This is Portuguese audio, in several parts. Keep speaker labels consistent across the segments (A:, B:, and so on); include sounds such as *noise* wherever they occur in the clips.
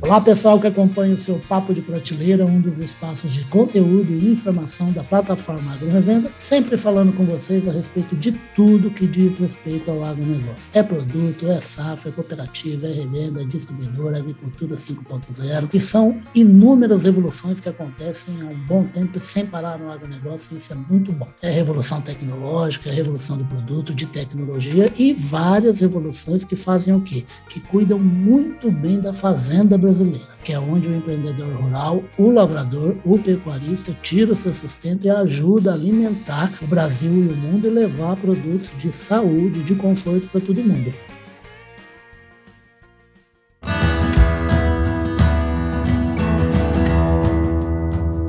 A: Olá, pessoal que acompanha o seu Papo de Prateleira, um dos espaços de conteúdo e informação da plataforma AgroRevenda, sempre falando com vocês a respeito de tudo que diz respeito ao agronegócio. É produto, é safra, é cooperativa, é revenda, é distribuidora, agricultura 5.0, e são inúmeras revoluções que acontecem há um bom tempo sem parar no agronegócio, e isso é muito bom. É revolução tecnológica, é revolução do produto, de tecnologia e várias revoluções que fazem o quê? Que cuidam muito bem da fazenda brasileira que é onde o empreendedor rural, o lavrador, o pecuarista tira o seu sustento e ajuda a alimentar o Brasil e o mundo e levar produtos de saúde, de conforto para todo mundo.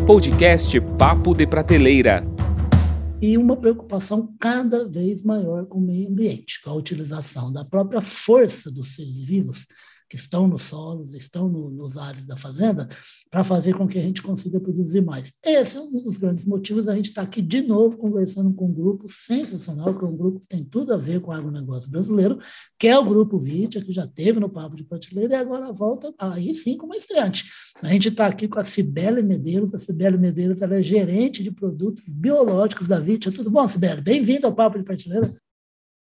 B: Podcast Papo de Prateleira.
A: E uma preocupação cada vez maior com o meio ambiente, com a utilização da própria força dos seres vivos que estão nos solos, estão no, nos ares da fazenda, para fazer com que a gente consiga produzir mais. Esse é um dos grandes motivos da gente estar tá aqui de novo conversando com um grupo sensacional, que é um grupo que tem tudo a ver com o agronegócio brasileiro, que é o Grupo Vitia, que já teve no Papo de Prateleira e agora volta aí sim como estreante. A gente está aqui com a Cibele Medeiros, a Cibele Medeiros ela é gerente de produtos biológicos da Vitia. Tudo bom, Cibele? Bem-vindo ao Papo de Prateleira.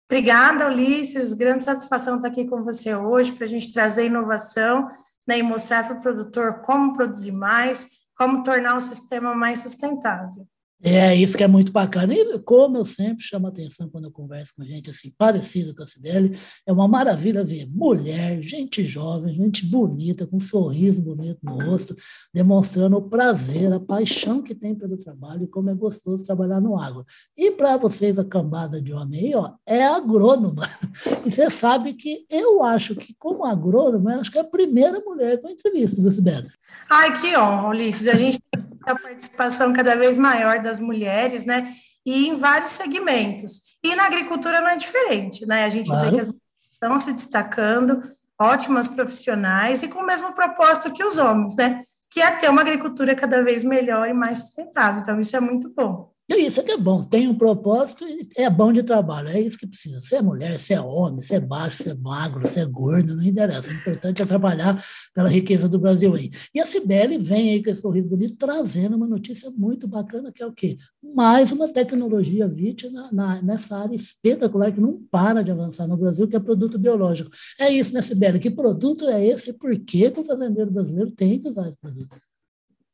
C: Obrigada, Ulisses. Grande satisfação estar aqui com você hoje para a gente trazer inovação né, e mostrar para o produtor como produzir mais, como tornar o sistema mais sustentável.
A: É, isso que é muito bacana. E como eu sempre chamo a atenção quando eu converso com gente assim, parecida com a Cibele, é uma maravilha ver mulher, gente jovem, gente bonita, com um sorriso bonito no rosto, demonstrando o prazer, a paixão que tem pelo trabalho e como é gostoso trabalhar no agro. E para vocês, a cambada de homem aí, ó, é agrônoma. *laughs* E você sabe que eu acho que, como agrônoma, acho que é a primeira mulher com entrevista, viu, Cibele?
C: Ai, que honra, Ulisses. A gente a participação cada vez maior das mulheres, né? E em vários segmentos. E na agricultura não é diferente, né? A gente claro. vê que as mulheres estão se destacando, ótimas profissionais e com o mesmo propósito que os homens, né? Que é ter uma agricultura cada vez melhor e mais sustentável. Então, isso é muito bom.
A: Então, isso aqui é bom, tem um propósito e é bom de trabalho, é isso que precisa. Se é mulher, se é homem, se é baixo, se é magro, se é gordo, não interessa. O importante é trabalhar pela riqueza do Brasil aí. E a Cibele vem aí com esse sorriso bonito, trazendo uma notícia muito bacana, que é o quê? Mais uma tecnologia VIT na, na, nessa área espetacular que não para de avançar no Brasil, que é produto biológico. É isso, né, Cibele? Que produto é esse e por que o fazendeiro brasileiro tem que usar esse produto?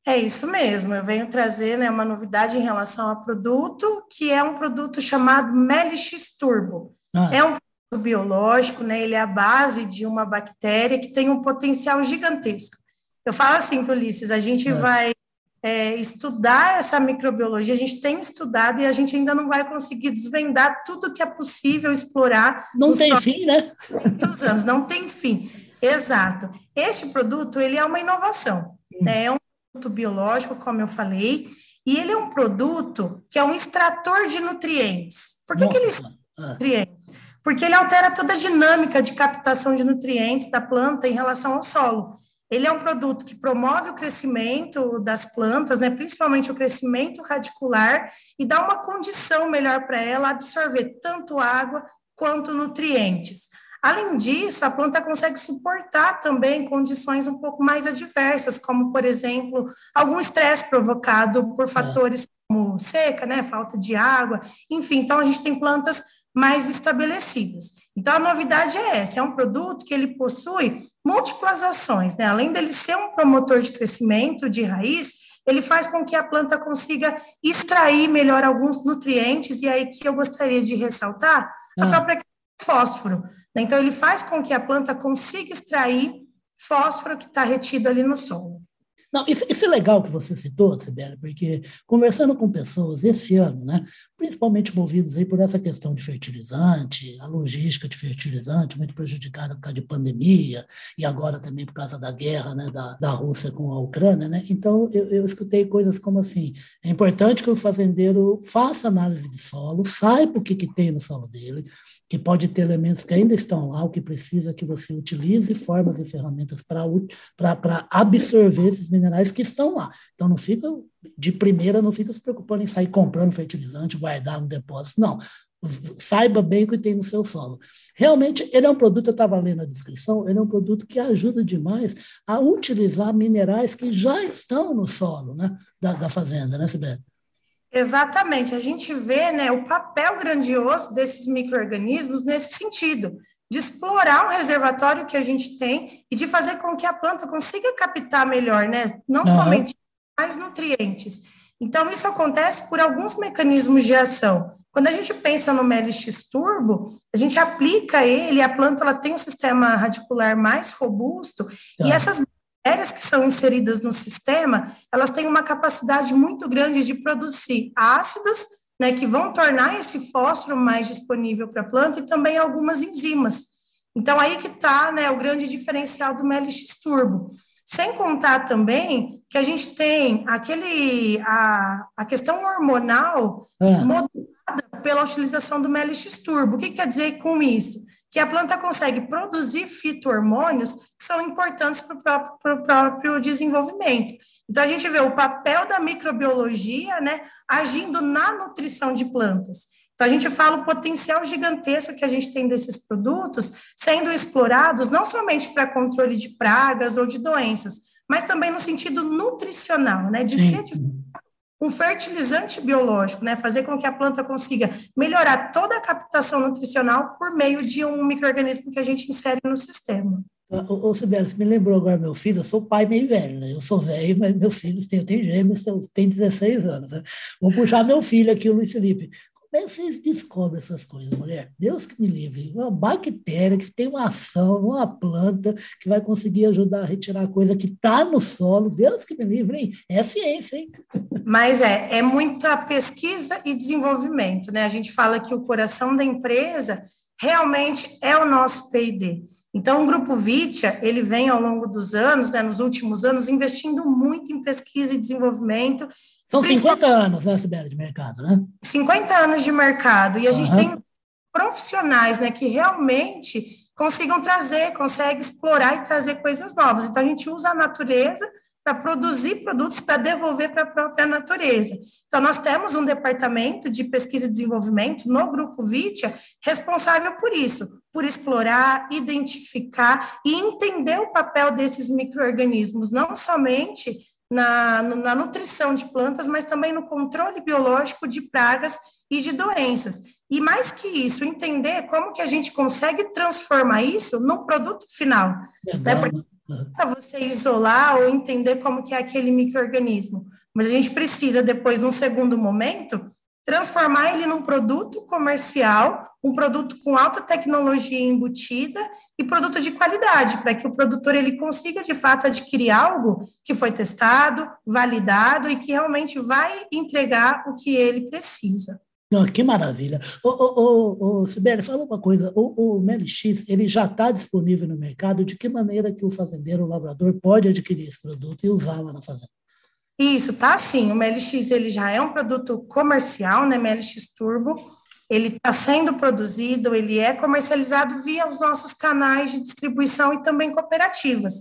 C: É isso mesmo, eu venho trazer né, uma novidade em relação ao produto, que é um produto chamado Melix Turbo. Ah. É um produto biológico, né, ele é a base de uma bactéria que tem um potencial gigantesco. Eu falo assim, Ulisses, a gente é. vai é, estudar essa microbiologia, a gente tem estudado e a gente ainda não vai conseguir desvendar tudo que é possível explorar.
A: Não tem fim, né?
C: anos, não tem fim. Exato. Este produto, ele é uma inovação, hum. né? É um biológico, como eu falei, e ele é um produto que é um extrator de nutrientes. Por que, que ele nutrientes? Porque ele altera toda a dinâmica de captação de nutrientes da planta em relação ao solo. Ele é um produto que promove o crescimento das plantas, né, principalmente o crescimento radicular, e dá uma condição melhor para ela absorver tanto água quanto nutrientes. Além disso, a planta consegue suportar também condições um pouco mais adversas, como, por exemplo, algum estresse provocado por é. fatores como seca, né, falta de água, enfim. Então, a gente tem plantas mais estabelecidas. Então, a novidade é essa: é um produto que ele possui múltiplas ações, né? Além dele ser um promotor de crescimento de raiz, ele faz com que a planta consiga extrair melhor alguns nutrientes, e aí que eu gostaria de ressaltar a ah. própria fósforo. Então, ele faz com que a planta consiga extrair fósforo que está retido ali no solo.
A: Não, isso, isso, é legal que você citou, Sibeli, porque conversando com pessoas esse ano, né, principalmente movidos aí por essa questão de fertilizante, a logística de fertilizante muito prejudicada por causa de pandemia e agora também por causa da guerra né, da, da Rússia com a Ucrânia, né? Então eu, eu escutei coisas como assim: é importante que o fazendeiro faça análise de solo, saiba o que, que tem no solo dele, que pode ter elementos que ainda estão lá, o que precisa que você utilize formas e ferramentas para absorver esses minerais que estão lá. Então, não fica de primeira não fica se preocupando em sair comprando fertilizante, guardar no depósito, não. Saiba bem o que tem no seu solo. Realmente, ele é um produto, eu estava lendo a descrição, ele é um produto que ajuda demais a utilizar minerais que já estão no solo né, da, da fazenda, né, Sibeli?
C: Exatamente, a gente vê né, o papel grandioso desses micro-organismos nesse sentido, de explorar o reservatório que a gente tem e de fazer com que a planta consiga captar melhor, né? Não uhum. somente mais nutrientes. Então, isso acontece por alguns mecanismos de ação. Quando a gente pensa no MLX turbo, a gente aplica ele, a planta ela tem um sistema radicular mais robusto, e essas bactérias que são inseridas no sistema, elas têm uma capacidade muito grande de produzir ácidos, né, que vão tornar esse fósforo mais disponível para a planta e também algumas enzimas. Então, aí que está né, o grande diferencial do MLX Turbo. Sem contar também que a gente tem aquele, a, a questão hormonal é. modulada pela utilização do MLX Turbo. O que quer dizer com isso? que a planta consegue produzir fito-hormônios que são importantes para o próprio, próprio, desenvolvimento. Então, a gente vê o papel da microbiologia né, agindo na nutrição de plantas. Então, a gente fala o potencial gigantesco que a gente tem desses produtos sendo explorados não somente para controle de pragas ou de doenças, mas também no sentido nutricional, né, de ser de um fertilizante biológico, né? Fazer com que a planta consiga melhorar toda a captação nutricional por meio de um microorganismo que a gente insere no sistema.
A: Ô, ô Sibeli, você me lembrou agora meu filho, eu sou pai meio velho, né? Eu sou velho, mas meus filhos têm, eu tenho gêmeos, têm 16 anos. Né? Vou puxar meu filho aqui, o Luiz Felipe. Como é que vocês descobrem essas coisas, mulher? Deus que me livre. Uma bactéria que tem uma ação, uma planta que vai conseguir ajudar a retirar coisa que está no solo. Deus que me livre, hein? É ciência, hein?
C: Mas é, é muita pesquisa e desenvolvimento, né? A gente fala que o coração da empresa realmente é o nosso P&D. Então, o Grupo Vitia, ele vem ao longo dos anos, né, nos últimos anos, investindo muito em pesquisa e desenvolvimento
A: são 50 anos, né, Sibeli, de mercado, né?
C: 50 anos de mercado. E a uhum. gente tem profissionais, né, que realmente consigam trazer, conseguem explorar e trazer coisas novas. Então, a gente usa a natureza para produzir produtos para devolver para a própria natureza. Então, nós temos um departamento de pesquisa e desenvolvimento no Grupo Vitia responsável por isso, por explorar, identificar e entender o papel desses micro-organismos, não somente na, na nutrição de plantas, mas também no controle biológico de pragas e de doenças. E mais que isso, entender como que a gente consegue transformar isso no produto final. Né? Porque para você isolar ou entender como que é aquele microorganismo. Mas a gente precisa, depois, num segundo momento, transformar ele num produto comercial, um produto com alta tecnologia embutida e produto de qualidade, para que o produtor ele consiga de fato adquirir algo que foi testado, validado e que realmente vai entregar o que ele precisa.
A: Não, que maravilha. Ô, ô, ô, ô Sibeli, fala uma coisa, o, o MLX, ele já está disponível no mercado, de que maneira que o fazendeiro, o lavrador, pode adquirir esse produto e usar lá na fazenda?
C: Isso, tá sim. O MLX ele já é um produto comercial, né? MLX Turbo. Ele está sendo produzido, ele é comercializado via os nossos canais de distribuição e também cooperativas.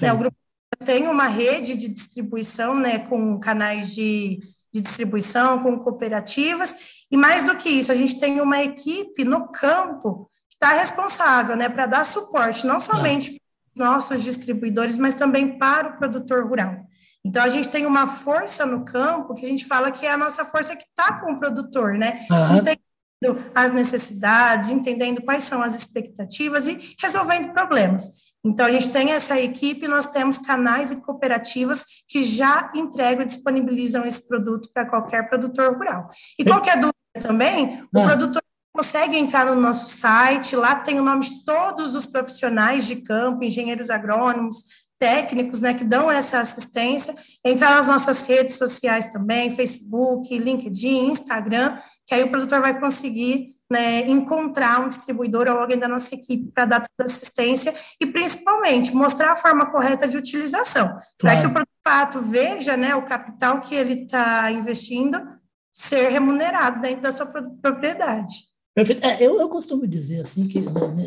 C: Né? O grupo tem uma rede de distribuição, né, com canais de, de distribuição, com cooperativas, e mais do que isso, a gente tem uma equipe no campo que está responsável, né, para dar suporte, não somente para os nossos distribuidores, mas também para o produtor rural. Então, a gente tem uma força no campo que a gente fala que é a nossa força que está com o produtor, né? Uhum. Entendendo as necessidades, entendendo quais são as expectativas e resolvendo problemas. Então, a gente tem essa equipe, nós temos canais e cooperativas que já entregam e disponibilizam esse produto para qualquer produtor rural. E qualquer dúvida também, o produtor consegue entrar no nosso site, lá tem o nome de todos os profissionais de campo, engenheiros agrônomos, técnicos, né, que dão essa assistência, entrar nas nossas redes sociais também, Facebook, LinkedIn, Instagram, que aí o produtor vai conseguir né, encontrar um distribuidor ou alguém da nossa equipe para dar toda assistência e, principalmente, mostrar a forma correta de utilização, claro. para que o produtor veja né, o capital que ele está investindo ser remunerado dentro da sua propriedade.
A: Perfeito. É, eu, eu costumo dizer assim que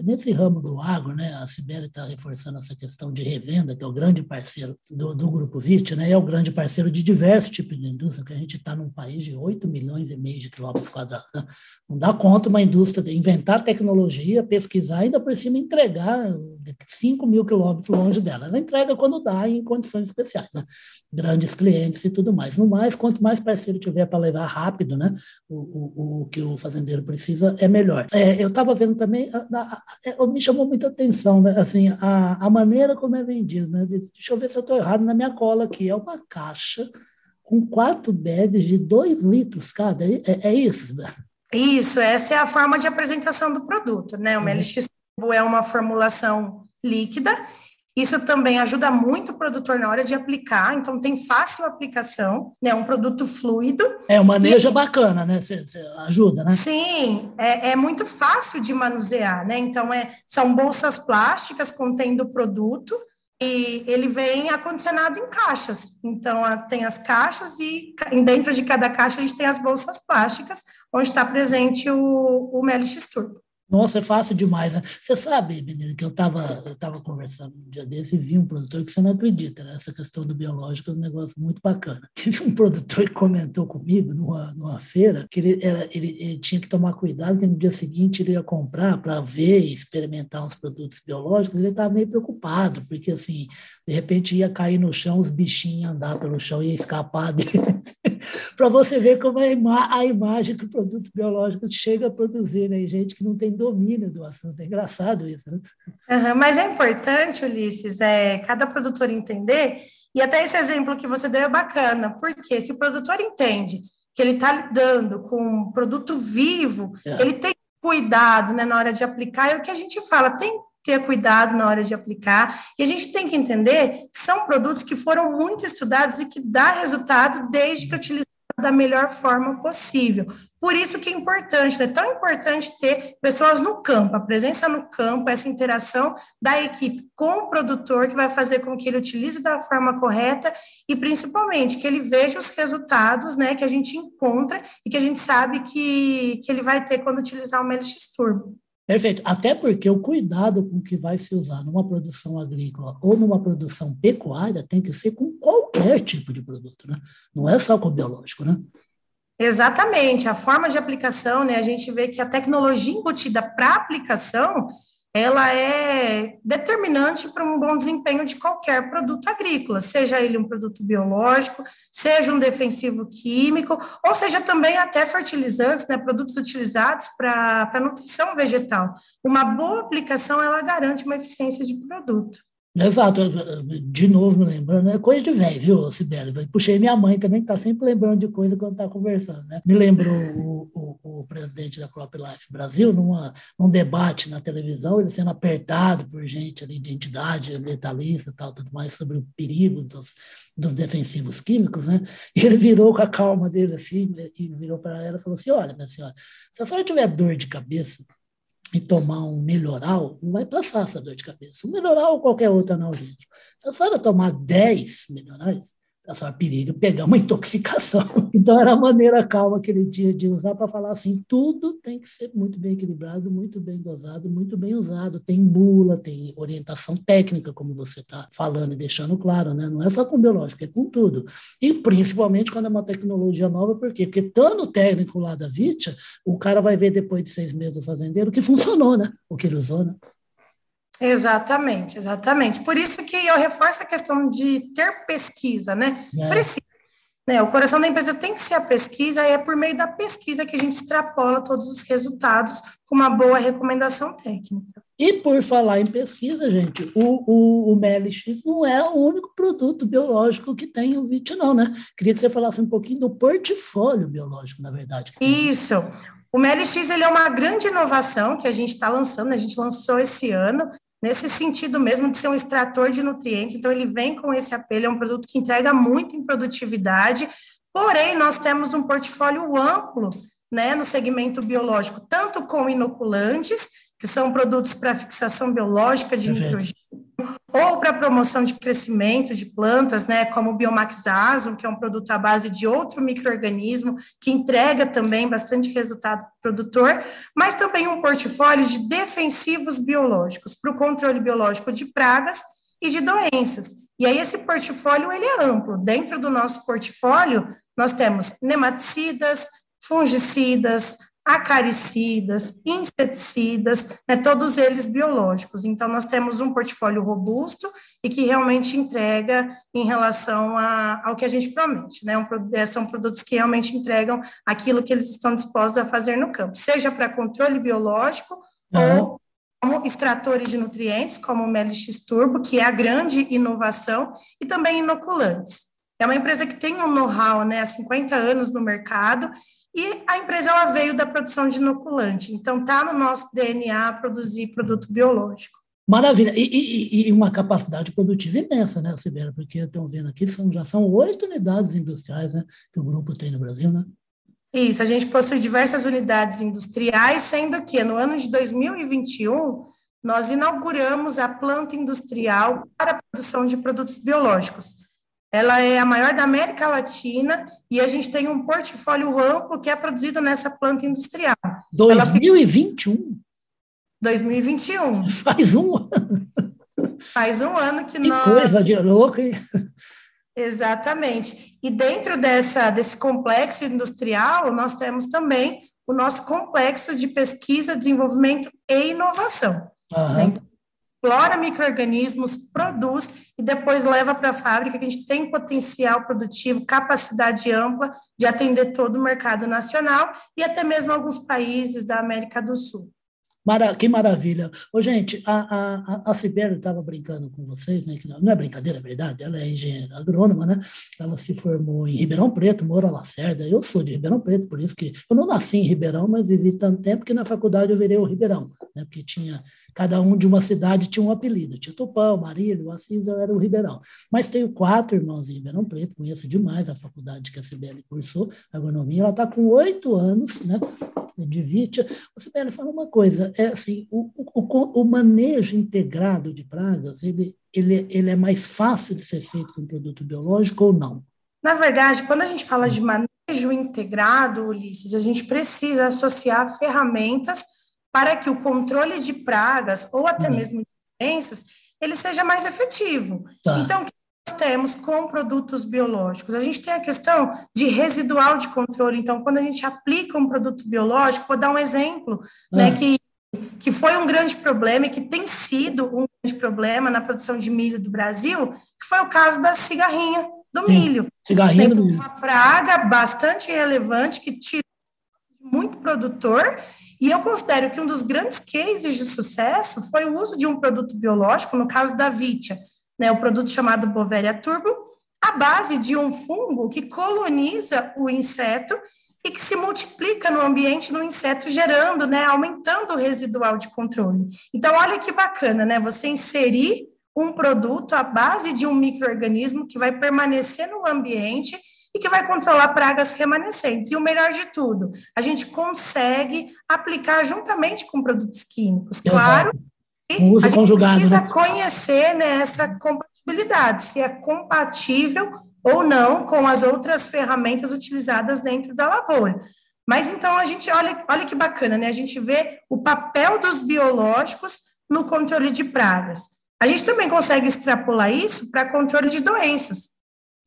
A: nesse ramo do agro, né, a Sibeli está reforçando essa questão de revenda, que é o grande parceiro do, do Grupo VIT, né, é o grande parceiro de diversos tipos de indústria, que a gente está num país de 8 milhões e meio de quilômetros quadrados. Né? Não dá conta uma indústria de inventar tecnologia, pesquisar, ainda por cima entregar 5 mil quilômetros longe dela. Ela entrega quando dá em condições especiais, né? grandes clientes e tudo mais. No mais, quanto mais parceiro tiver para levar rápido né, o, o, o que o fazendeiro precisa, é melhor. É, eu estava vendo também, a, a, a, me chamou muita atenção, né, assim, a, a maneira como é vendido. Né? Deixa eu ver se eu estou errado na minha cola aqui. É uma caixa com quatro bags de dois litros cada. É, é, é isso?
C: Isso, essa é a forma de apresentação do produto. Né? O MLX uhum. É uma formulação líquida isso também ajuda muito o produtor na hora de aplicar, então tem fácil aplicação, né? Um produto fluido.
A: É, o manejo é bacana, né? Cê, cê ajuda, né?
C: Sim, é, é, muito fácil de manusear, né? Então, é, são bolsas plásticas contendo o produto e ele vem acondicionado em caixas. Então, tem as caixas e dentro de cada caixa a gente tem as bolsas plásticas, onde está presente o, o Melix Turbo.
A: Nossa, é fácil demais. Né? Você sabe, menino, que eu estava eu tava conversando um dia desse e vi um produtor que você não acredita, né? Essa questão do biológico é um negócio muito bacana. *laughs* Tive um produtor que comentou comigo numa, numa feira que ele, era, ele, ele tinha que tomar cuidado que no dia seguinte ele ia comprar para ver e experimentar uns produtos biológicos. Ele estava meio preocupado, porque assim, de repente ia cair no chão, os bichinhos iam andar pelo chão, ia escapar *laughs* dele. para você ver como é a, ima a imagem que o produto biológico chega a produzir, né? gente que não tem domínio do assunto. É engraçado isso, né?
C: Uhum, mas é importante, Ulisses, é, cada produtor entender, e até esse exemplo que você deu é bacana, porque se o produtor entende que ele está lidando com um produto vivo, é. ele tem cuidado né, na hora de aplicar, é o que a gente fala, tem ter cuidado na hora de aplicar. E a gente tem que entender que são produtos que foram muito estudados e que dá resultado desde que utilizados da melhor forma possível. Por isso que é importante, é tão importante ter pessoas no campo, a presença no campo, essa interação da equipe com o produtor, que vai fazer com que ele utilize da forma correta e, principalmente, que ele veja os resultados né, que a gente encontra e que a gente sabe que, que ele vai ter quando utilizar o MLX Turbo.
A: Perfeito. Até porque o cuidado com que vai se usar numa produção agrícola ou numa produção pecuária tem que ser com qualquer tipo de produto, né? Não é só com o biológico, né?
C: Exatamente. A forma de aplicação, né? A gente vê que a tecnologia embutida para aplicação ela é determinante para um bom desempenho de qualquer produto agrícola, seja ele um produto biológico, seja um defensivo químico, ou seja também até fertilizantes, né, produtos utilizados para nutrição vegetal. Uma boa aplicação, ela garante uma eficiência de produto.
A: Exato, de novo me lembrando, é coisa de velho, viu, Sibeli? Puxei minha mãe também, que está sempre lembrando de coisa quando está conversando, né? Me lembrou o, o, o, presidente da Crop Life Brasil, numa, num debate na televisão, ele sendo apertado por gente ali de entidade letalista e tal, tudo mais, sobre o perigo dos, dos defensivos químicos, né? E ele virou com a calma dele assim, e virou para ela e falou assim: olha, minha senhora, se a senhora tiver dor de cabeça, e tomar um melhoral, não vai passar essa dor de cabeça. Um melhoral ou qualquer outro analgésico. Se a senhora tomar 10 melhorais, a senhora periga pegar uma intoxicação. *laughs* Então, era a maneira calma que ele tinha de usar para falar assim: tudo tem que ser muito bem equilibrado, muito bem dosado, muito bem usado. Tem bula, tem orientação técnica, como você está falando e deixando claro, né? Não é só com biológico, é com tudo. E principalmente quando é uma tecnologia nova, por quê? Porque estando técnico lá da Vitia, o cara vai ver depois de seis meses do fazendeiro que funcionou, né? O que ele usou, né?
C: Exatamente, exatamente. Por isso que eu reforço a questão de ter pesquisa, né? É. Precisa. Né? O coração da empresa tem que ser a pesquisa, e é por meio da pesquisa que a gente extrapola todos os resultados com uma boa recomendação técnica.
A: E por falar em pesquisa, gente, o, o, o MLX não é o único produto biológico que tem o VIT, não, né? Queria que você falasse um pouquinho do portfólio biológico, na verdade.
C: Isso. O MLX ele é uma grande inovação que a gente está lançando, a gente lançou esse ano, nesse sentido mesmo de ser um extrator de nutrientes. Então, ele vem com esse apelo, é um produto que entrega muito em produtividade, porém, nós temos um portfólio amplo né, no segmento biológico, tanto com inoculantes, que são produtos para fixação biológica de nitrogênio, ou para promoção de crescimento de plantas, né, como o Biomax Azo, que é um produto à base de outro microorganismo, que entrega também bastante resultado para o produtor, mas também um portfólio de defensivos biológicos, para o controle biológico de pragas e de doenças. E aí esse portfólio ele é amplo. Dentro do nosso portfólio, nós temos nematicidas, fungicidas, acaricidas, inseticidas, né, todos eles biológicos. Então, nós temos um portfólio robusto e que realmente entrega em relação a, ao que a gente promete, né? Um, é, são produtos que realmente entregam aquilo que eles estão dispostos a fazer no campo, seja para controle biológico uhum. ou como extratores de nutrientes, como o MLX Turbo, que é a grande inovação, e também inoculantes. É uma empresa que tem um know-how né, há 50 anos no mercado e a empresa ela veio da produção de inoculante. Então, está no nosso DNA produzir produto biológico.
A: Maravilha. E, e, e, uma capacidade produtiva imensa, né, Sibela? Porque estão vendo aqui, são, já são oito unidades industriais né, que o grupo tem no Brasil, né?
C: Isso, a gente possui diversas unidades industriais, sendo que no ano de 2021 nós inauguramos a planta industrial para a produção de produtos biológicos. Ela é a maior da América Latina e a gente tem um portfólio amplo que é produzido nessa planta industrial.
A: 2021?
C: 2021. *laughs*
A: Faz um ano.
C: Faz um ano que,
A: que
C: nós.
A: Coisa de louco, hein?
C: Exatamente. E dentro dessa, desse complexo industrial, nós temos também o nosso complexo de pesquisa, desenvolvimento e inovação. Uhum. Então, explora micro-organismos, produz e depois leva para a fábrica, que a gente tem potencial produtivo, capacidade ampla de atender todo o mercado nacional e até mesmo alguns países da América do Sul.
A: Mara, que maravilha. Ô, gente, a, a, a Sibéria estava brincando com vocês, né? Que não, é brincadeira, é verdade. Ela é engenheira agrônoma, né? Ela se formou em Ribeirão Preto, Moura Lacerda. Eu sou de Ribeirão Preto, por isso que eu não nasci em Ribeirão, mas vivi tanto tempo que na faculdade eu virei o Ribeirão, né? Porque tinha, cada um de uma cidade tinha um apelido. Tinha Tupão, Marílio, Assis, eu era o Ribeirão. Mas tenho quatro irmãos em Ribeirão Preto, conheço demais a faculdade que a Sibeli cursou, agronomia. Ela está com oito anos, né? De Vítia. Sibeli, fala uma coisa é assim, o, o, o, manejo integrado de pragas, ele, ele, ele é mais fácil de ser feito com produto biológico ou não?
C: Na verdade, quando a gente fala de manejo integrado, Ulisses, a gente precisa associar ferramentas para que o controle de pragas ou até uhum. mesmo de doenças ele seja mais efetivo. Tá. Então, nós temos com produtos biológicos? A gente tem a questão de residual de controle. Então, quando a gente aplica um produto biológico, vou dar um exemplo, né, ah. que que foi um grande problema e que tem sido um grande problema na produção de milho do Brasil, que foi o caso da cigarrinha do Sim, milho.
A: Cigarrinha do milho.
C: Uma praga bastante relevante que tirou muito produtor, e eu considero que um dos grandes cases de sucesso foi o uso de um produto biológico, no caso da Vitia, né, o produto chamado Boveria turbo, à base de um fungo que coloniza o inseto e que se multiplica no ambiente no inseto, gerando, né, aumentando o residual de controle. Então, olha que bacana, né? Você inserir um produto à base de um microorganismo que vai permanecer no ambiente e que vai controlar pragas remanescentes. E o melhor de tudo, a gente consegue aplicar juntamente com produtos químicos. Claro, a gente precisa né? conhecer né, essa compatibilidade, se é compatível ou não com as outras ferramentas utilizadas dentro da lavoura. Mas então a gente olha, olha que bacana, né? A gente vê o papel dos biológicos no controle de pragas. A gente também consegue extrapolar isso para controle de doenças.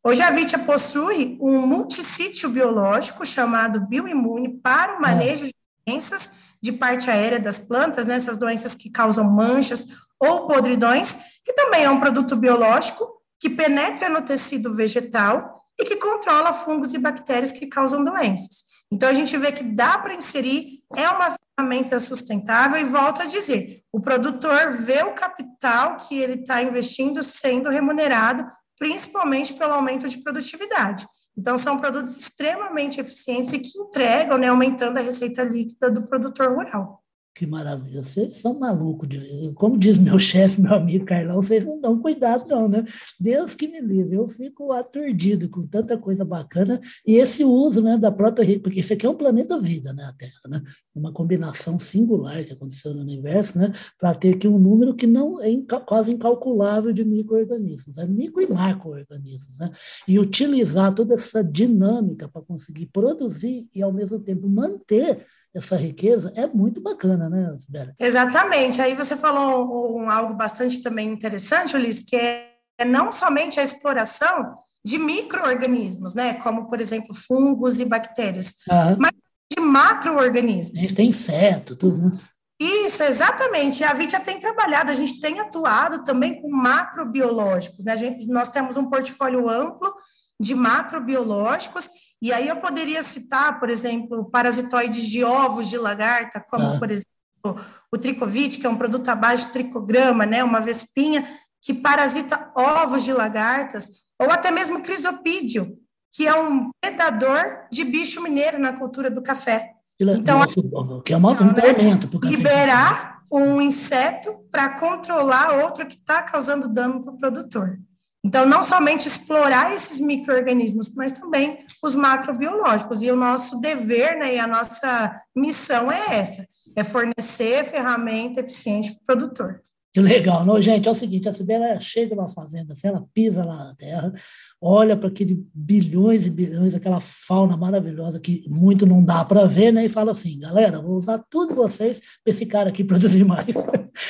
C: Hoje a Vitia possui um multissítio biológico chamado Bioimune para o manejo é. de doenças de parte aérea das plantas, né, essas doenças que causam manchas ou podridões, que também é um produto biológico que penetra no tecido vegetal e que controla fungos e bactérias que causam doenças. Então, a gente vê que dá para inserir, é uma ferramenta sustentável, e volto a dizer: o produtor vê o capital que ele está investindo sendo remunerado, principalmente pelo aumento de produtividade. Então, são produtos extremamente eficientes e que entregam, né, aumentando a receita líquida do produtor rural.
A: Que maravilha. Vocês são malucos. Como diz meu *laughs* chefe, meu amigo Carlão, vocês não dão cuidado, não, né? Deus que me livre. Eu fico aturdido com tanta coisa bacana. E esse uso né, da própria. Porque isso aqui é um planeta vida, né? A Terra, né? Uma combinação singular que aconteceu no universo, né? Para ter aqui um número que não é inca... quase incalculável de micro-organismos, é micro e macro-organismos, né? E utilizar toda essa dinâmica para conseguir produzir e, ao mesmo tempo, manter essa riqueza é muito bacana, né, Sibéria?
C: Exatamente. Aí você falou um, algo bastante também interessante, Ulisses, que é não somente a exploração de micro-organismos, né, como, por exemplo, fungos e bactérias, mas de macro-organismos.
A: Tem inseto, tudo, né?
C: Isso, exatamente. A Vitia tem trabalhado, a gente tem atuado também com macrobiológicos, né? Gente, nós temos um portfólio amplo de macrobiológicos e aí eu poderia citar, por exemplo, parasitoides de ovos de lagarta, como, ah. por exemplo, o tricovite, que é um produto abaixo de tricograma, né, uma vespinha que parasita ovos de lagartas, ou até mesmo crisopídeo, que é um predador de bicho mineiro na cultura do café.
A: Então, que é um
C: né, liberar um inseto para controlar outro que está causando dano para o produtor. Então, não somente explorar esses micro-organismos, mas também os macrobiológicos. E o nosso dever né, e a nossa missão é essa: é fornecer ferramenta eficiente para o produtor.
A: Que legal, não, gente? É o seguinte: a Sibéria chega numa fazenda, assim, ela pisa lá na terra, olha para aquele bilhões e bilhões, aquela fauna maravilhosa que muito não dá para ver, né? E fala assim, galera, vou usar tudo vocês para esse cara aqui *laughs* produzir mais.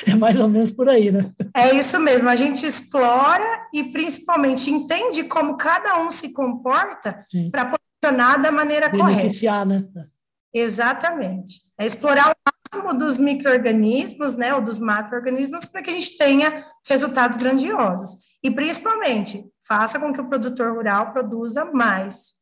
A: é mais ou menos por aí, né?
C: É isso mesmo. A gente explora e principalmente entende como cada um se comporta para posicionar da maneira
A: Beneficiar, correta. Beneficiar, né?
C: Exatamente. É explorar o máximo dos micro-organismos, né, ou dos macro-organismos, para que a gente tenha resultados grandiosos. E, principalmente, faça com que o produtor rural produza mais.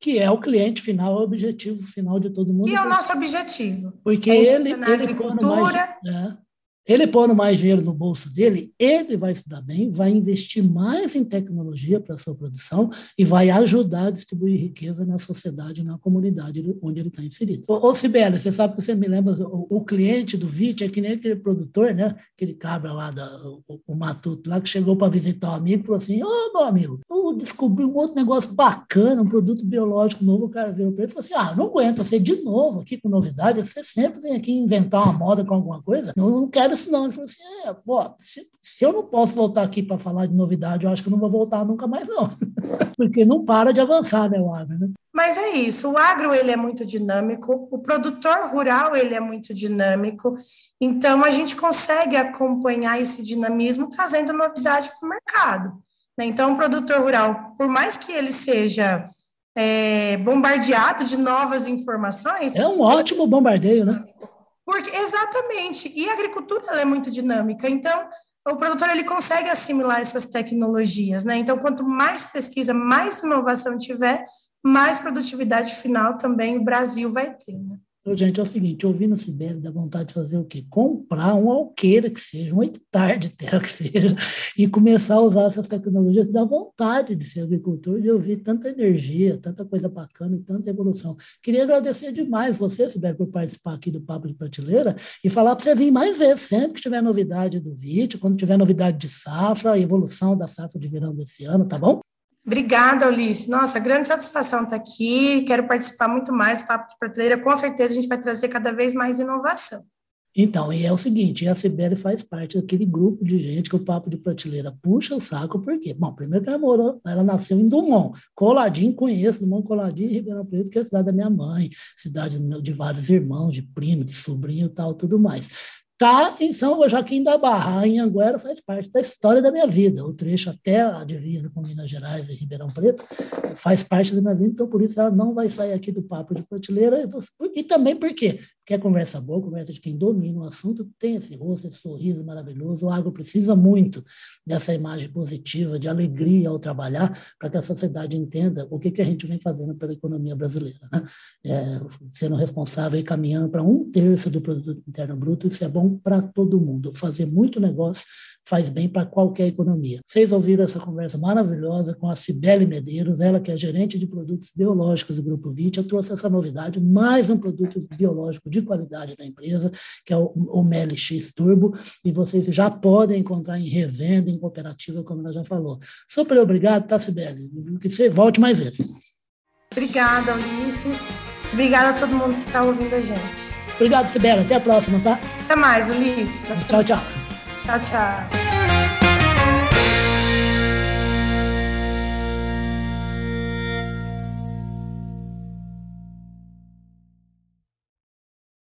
A: Que é o cliente final, o objetivo final de todo mundo.
C: Que é o nosso objetivo.
A: Porque é ele, ele agricultura, mais, é, ele pondo mais dinheiro no bolso dele, ele vai se dar bem, vai investir mais em tecnologia para a sua produção e vai ajudar a distribuir riqueza na sociedade, na comunidade onde ele está inserido. Ô, ô você sabe que você me lembra, o, o cliente do VIT é que nem aquele produtor, né? Aquele cabra lá, da, o, o Matuto, lá que chegou para visitar um amigo e falou assim: Ô, meu amigo, eu descobri um outro negócio bacana, um produto biológico novo. O cara veio para ele e falou assim: Ah, não aguento você de novo aqui com novidade, você sempre vem aqui inventar uma moda com alguma coisa. Não quero isso não. Ele falou assim, é, pô, se, se eu não posso voltar aqui para falar de novidade, eu acho que eu não vou voltar nunca mais não. *laughs* Porque não para de avançar, né, o agro, né?
C: Mas é isso, o agro ele é muito dinâmico, o produtor rural ele é muito dinâmico, então a gente consegue acompanhar esse dinamismo trazendo novidade para o mercado. Né? Então, o produtor rural, por mais que ele seja é, bombardeado de novas informações.
A: É um ótimo bombardeio, né?
C: Porque, exatamente. E a agricultura é muito dinâmica. Então, o produtor ele consegue assimilar essas tecnologias, né? Então, quanto mais pesquisa, mais inovação tiver, mais produtividade final também o Brasil vai ter, né?
A: Então, gente, é o seguinte, ouvindo Sibério, dá vontade de fazer o quê? Comprar um alqueira que seja, um hectare de terra que seja, e começar a usar essas tecnologias, dá vontade de ser agricultor, de ouvir tanta energia, tanta coisa bacana e tanta evolução. Queria agradecer demais você, Sibério, por participar aqui do Papo de Prateleira e falar para você vir mais vezes, sempre que tiver novidade do vídeo, quando tiver novidade de safra, evolução da safra de verão desse ano, tá bom?
C: Obrigada, Ulisses. Nossa, grande satisfação estar aqui. Quero participar muito mais do Papo de Prateleira. Com certeza a gente vai trazer cada vez mais inovação.
A: Então, e é o seguinte, a Sibeli faz parte daquele grupo de gente que o Papo de Prateleira puxa o saco, por quê? Bom, primeiro que ela morou, ela nasceu em Dumont, coladinho, conheço Dumont Coladinho Ribeirão Preto, que é a cidade da minha mãe, cidade de vários irmãos, de primo, de sobrinho e tal, tudo mais está em São Joaquim da Barra, em Anguera, faz parte da história da minha vida. O trecho até a divisa com Minas Gerais e Ribeirão Preto faz parte da minha vida, então por isso ela não vai sair aqui do papo de prateleira. E, também por quê? Porque é conversa boa, conversa de quem domina o assunto, tem esse rosto, esse sorriso maravilhoso. O agro precisa muito dessa imagem positiva, de alegria ao trabalhar, para que a sociedade entenda o que, que a gente vem fazendo pela economia brasileira. Né? É, sendo responsável e caminhando para um terço do produto interno bruto, isso é bom para todo mundo. Fazer muito negócio faz bem para qualquer economia. Vocês ouviram essa conversa maravilhosa com a Cibele Medeiros, ela que é gerente de produtos biológicos do Grupo Vitia, trouxe essa novidade, mais um produto biológico de qualidade da empresa, que é o, o MLX Turbo, e vocês já podem encontrar em revenda, em cooperativa, como ela já falou. Super obrigado, tá, Cibele? Que você volte mais vezes.
C: Obrigada, Ulisses. Obrigada a todo mundo que está ouvindo a gente.
A: Obrigado, Sibela. Até a próxima, tá?
C: Até mais, Ulisses.
A: Tchau, tchau.
C: Tchau, tchau.